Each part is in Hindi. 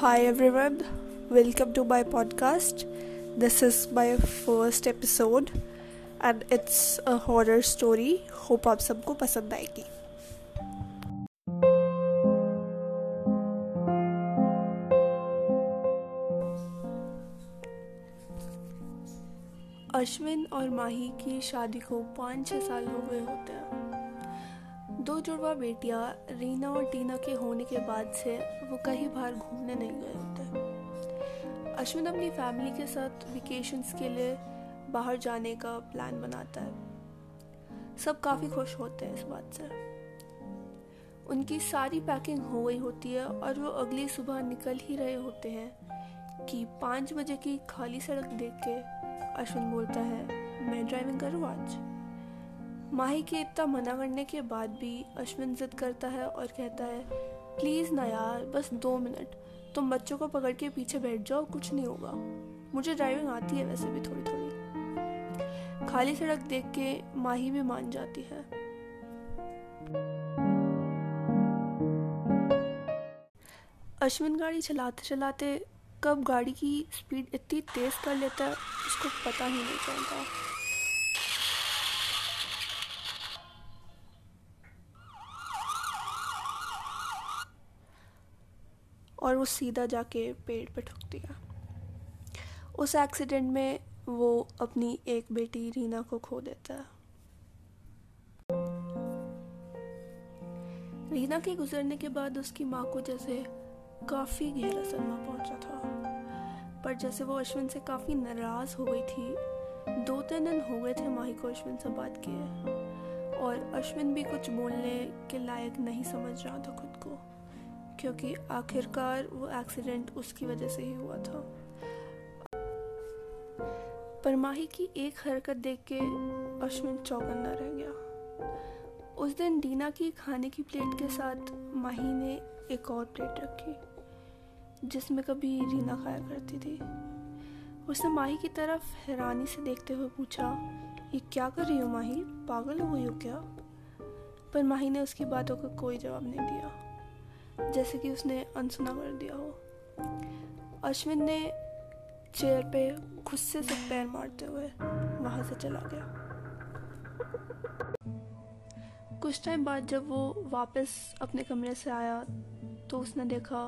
Hi everyone, welcome to my podcast. This is my first episode and it's a horror story. Hope आप सबको पसंद आएगी अश्विन और माही की शादी को पाँच छः साल हो गए होते हैं दो जुड़वा बेटियाँ, रीना और टीना के होने के बाद से वो कहीं बाहर घूमने नहीं गए होते। अश्विन अपनी फैमिली के साथ वेकेशंस के लिए बाहर जाने का प्लान बनाता है। सब काफ़ी खुश होते हैं इस बात से। उनकी सारी पैकिंग हो गई होती है और वो अगली सुबह निकल ही रहे होते हैं कि पाँच बजे की खाली सड़क देख के अश्विन बोलता है, मैं ड्राइविंग करूँ आज? माही के इतना मना करने के बाद भी अश्विन जिद करता है और कहता है, प्लीज़ ना यार, बस दो मिनट। तुम बच्चों को पकड़ के पीछे बैठ जाओ, कुछ नहीं होगा। मुझे ड्राइविंग आती है वैसे भी थोड़ी थोड़ी खाली सड़क देख के माही भी मान जाती है। अश्विन गाड़ी चलाते चलाते कब गाड़ी की स्पीड इतनी तेज कर लेता है, उसको पता ही नहीं चलता। और वो सीधा जाके पेड़ पे ठुक दिया। उस एक्सीडेंट में वो अपनी एक बेटी रीना को खो देता। रीना के गुजरने के बाद उसकी माँ को जैसे काफ़ी गहरा सदमा पहुँचा था। पर जैसे वो अश्विन से काफ़ी नाराज़ हो गई थी दो तीन दिन हो गए थे माही को अश्विन से बात किए। और अश्विन भी कुछ बोलने के लायक नहीं समझ रहा था खुद को। क्योंकि आखिरकार वो एक्सीडेंट उसकी वजह से ही हुआ था। पर माही की एक हरकत देख के अश्विन चौकन्ना रह गया। उस दिन डीना की खाने की प्लेट के साथ माही ने एक और प्लेट रखी, जिसमें कभी रीना खाया करती थी। उसने माही की तरफ़ हैरानी से देखते हुए पूछा, ये क्या कर रही हो माही? पागल हो गई हो क्या? पर माही ने उसकी बातों का कोई जवाब नहीं दिया। जैसे कि उसने अनसुना कर दिया हो। अश्विन ने चेयर पे गुस्से से पैर मारते हुए वहाँ से चला गया। कुछ टाइम बाद जब वो वापस अपने कमरे से आया तो उसने देखा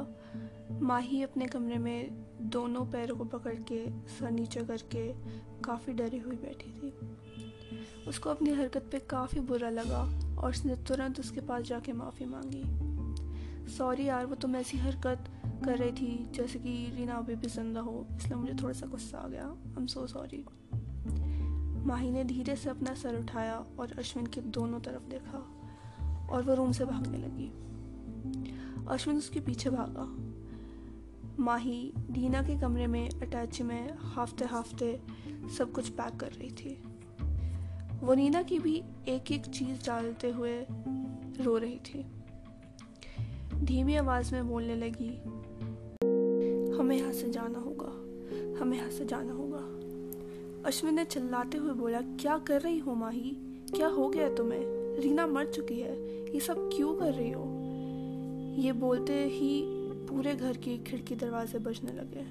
माही अपने कमरे में दोनों पैरों को पकड़ के, सर नीचे करके काफ़ी डरी हुई बैठी थी। उसको अपनी हरकत पे काफ़ी बुरा लगा और उसने तुरंत उसके पास जाके माफ़ी मांगी। सॉरी यार, वो तुम ऐसी हरकत कर रही थी, जैसे कि रीना अभी भी ज़िंदा हो, इसलिए मुझे थोड़ा सा गुस्सा आ गया। आई एम सो सॉरी माही ने धीरे से अपना सर उठाया और अश्विन के दोनों तरफ़ देखा और वो रूम से भागने लगी। अश्विन उसके पीछे भागा। माही दीना के कमरे में, अटैची में हाफते हाफते सब कुछ पैक कर रही थी। वो नीना की भी एक एक चीज़ डालते हुए रो रही थी। धीमी आवाज़ में बोलने लगी, हमें यहाँ से जाना होगा, हमें यहाँ से जाना होगा। अश्विन ने चिल्लाते हुए बोला, क्या कर रही हो माही? क्या हो गया तुम्हें? रीना मर चुकी है, ये सब क्यों कर रही हो? ये बोलते ही पूरे घर की खिड़की दरवाजे बजने लगे।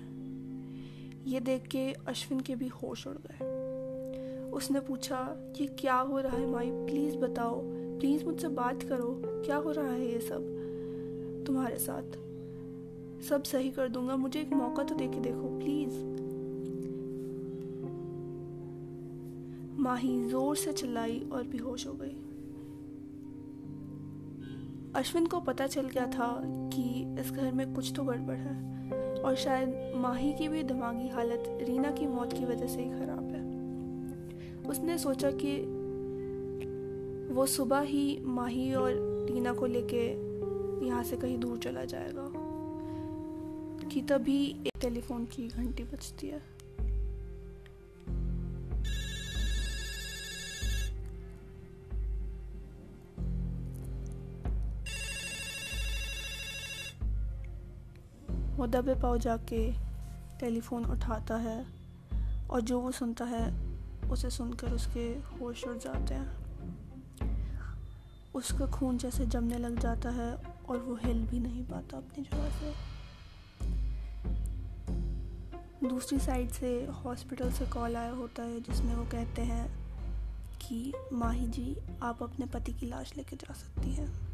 ये देख के अश्विन के भी होश उड़ गए। उसने पूछा, ये क्या हो रहा है माई प्लीज़ बताओ, प्लीज़ मुझसे बात करो, क्या हो रहा है ये सब? तुम्हारे साथ। सब सही कर दूँगा। मुझे एक मौका तो दे के देखो प्लीज़ माही ज़ोर से चिल्लाई और बेहोश हो गई। अश्विन को पता चल गया था कि इस घर में कुछ तो गड़बड़ है और शायद माही की भी दिमागी हालत रीना की मौत की वजह से ही खराब है। उसने सोचा कि वो सुबह ही माही और रीना को लेके यहाँ से कहीं दूर चला जाएगा। कि तभी एक टेलीफोन की घंटी बजती है। वो दबे पाव जाके टेलीफोन उठाता है और जो वो सुनता है, उसे सुनकर उसके होश उड़ जाते हैं। उसका खून जैसे जमने लग जाता है और वो हिल भी नहीं पाता अपनी जगह से। दूसरी साइड से हॉस्पिटल से कॉल आया होता है, जिसमें वो कहते हैं कि, माही जी, आप अपने पति की लाश लेके जा सकती हैं।